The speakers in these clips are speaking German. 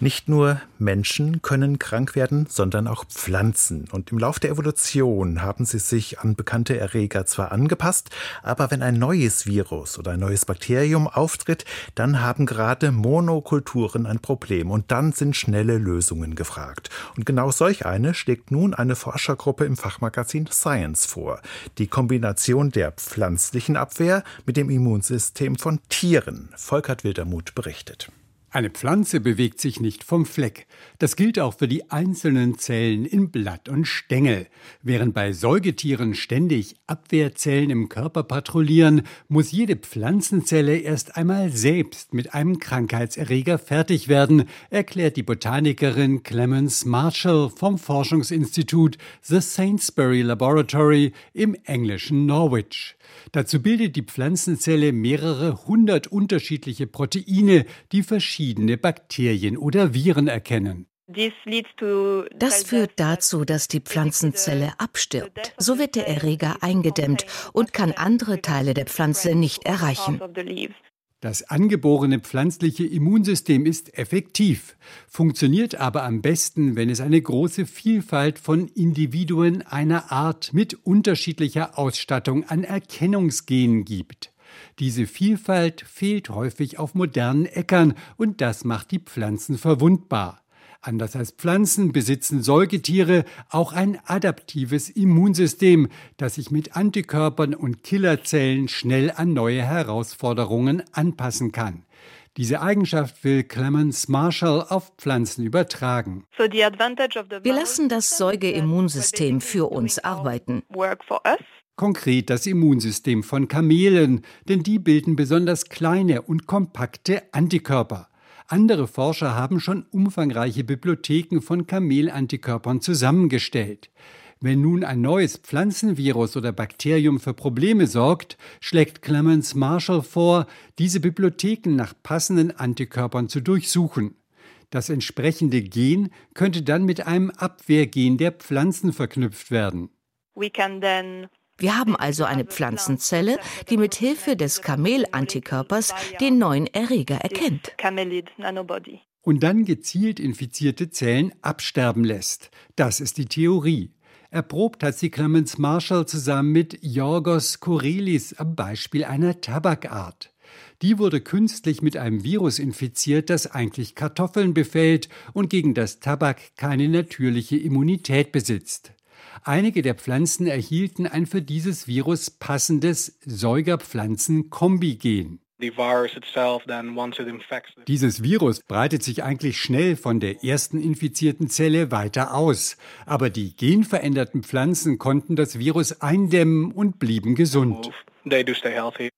Nicht nur Menschen können krank werden, sondern auch Pflanzen. Und im Lauf der Evolution haben sie sich an bekannte Erreger zwar angepasst, aber wenn ein neues Virus oder ein neues Bakterium auftritt, dann haben gerade Monokulturen ein Problem und dann sind schnelle Lösungen gefragt. Und genau solch eine schlägt nun eine Forschergruppe im Fachmagazin Science vor. Die Kombination der pflanzlichen Abwehr mit dem Immunsystem von Tieren. Volkert Wildermuth berichtet. Eine Pflanze bewegt sich nicht vom Fleck. Das gilt auch für die einzelnen Zellen in Blatt und Stängel. Während bei Säugetieren ständig Abwehrzellen im Körper patrouillieren, muss jede Pflanzenzelle erst einmal selbst mit einem Krankheitserreger fertig werden, erklärt die Botanikerin Clemens Marshall vom Forschungsinstitut The Sainsbury Laboratory im englischen Norwich. Dazu bildet die Pflanzenzelle mehrere hundert unterschiedliche Proteine, die verschiedene Bakterien oder Viren erkennen. Das führt dazu, dass die Pflanzenzelle abstirbt. So wird der Erreger eingedämmt und kann andere Teile der Pflanze nicht erreichen. Das angeborene pflanzliche Immunsystem ist effektiv, funktioniert aber am besten, wenn es eine große Vielfalt von Individuen einer Art mit unterschiedlicher Ausstattung an Erkennungsgenen gibt. Diese Vielfalt fehlt häufig auf modernen Äckern und das macht die Pflanzen verwundbar. Anders als Pflanzen besitzen Säugetiere auch ein adaptives Immunsystem, das sich mit Antikörpern und Killerzellen schnell an neue Herausforderungen anpassen kann. Diese Eigenschaft will Clemens Marshall auf Pflanzen übertragen. Wir lassen das Säugeimmunsystem für uns arbeiten. Konkret das Immunsystem von Kamelen, denn die bilden besonders kleine und kompakte Antikörper. Andere Forscher haben schon umfangreiche Bibliotheken von Kamelantikörpern zusammengestellt. Wenn nun ein neues Pflanzenvirus oder Bakterium für Probleme sorgt, schlägt Clemens Marshall vor, diese Bibliotheken nach passenden Antikörpern zu durchsuchen. Das entsprechende Gen könnte dann mit einem Abwehrgen der Pflanzen verknüpft werden. We can then wir haben also eine Pflanzenzelle, die mit Hilfe des Kamel-Antikörpers den neuen Erreger erkennt. Und dann gezielt infizierte Zellen absterben lässt. Das ist die Theorie. Erprobt hat sie Clemens Marshall zusammen mit Yorgos Korelis am Beispiel einer Tabakart. Die wurde künstlich mit einem Virus infiziert, das eigentlich Kartoffeln befällt und gegen das Tabak keine natürliche Immunität besitzt. Einige der Pflanzen erhielten ein für dieses Virus passendes Säugerpflanzen-Kombigen. Dieses Virus breitet sich eigentlich schnell von der ersten infizierten Zelle weiter aus, aber die genveränderten Pflanzen konnten das Virus eindämmen und blieben gesund.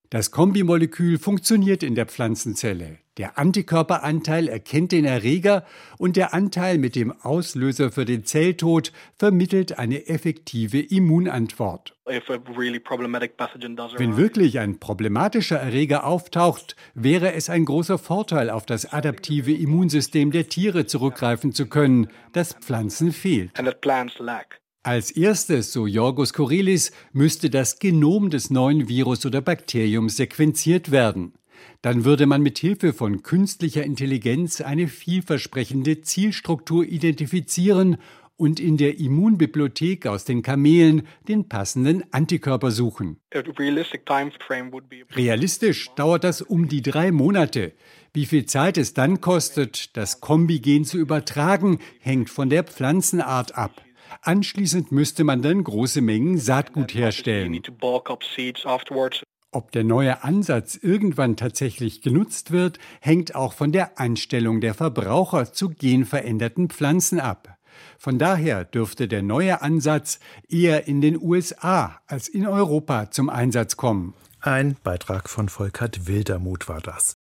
Das Kombimolekül funktioniert in der Pflanzenzelle. Der Antikörperanteil erkennt den Erreger und der Anteil mit dem Auslöser für den Zelltod vermittelt eine effektive Immunantwort. Wenn wirklich ein problematischer Erreger auftaucht, wäre es ein großer Vorteil, auf das adaptive Immunsystem der Tiere zurückgreifen zu können, das Pflanzen fehlt. Als erstes, so Jorgos Korelis, müsste das Genom des neuen Virus oder Bakteriums sequenziert werden. Dann würde man mit Hilfe von künstlicher Intelligenz eine vielversprechende Zielstruktur identifizieren und in der Immunbibliothek aus den Kamelen den passenden Antikörper suchen. Realistisch dauert das um die drei Monate. Wie viel Zeit es dann kostet, das Kombigen zu übertragen, hängt von der Pflanzenart ab. Anschließend müsste man dann große Mengen Saatgut herstellen. Ob der neue Ansatz irgendwann tatsächlich genutzt wird, hängt auch von der Einstellung der Verbraucher zu genveränderten Pflanzen ab. Von daher dürfte der neue Ansatz eher in den USA als in Europa zum Einsatz kommen. Ein Beitrag von Volkert Wildermuth war das.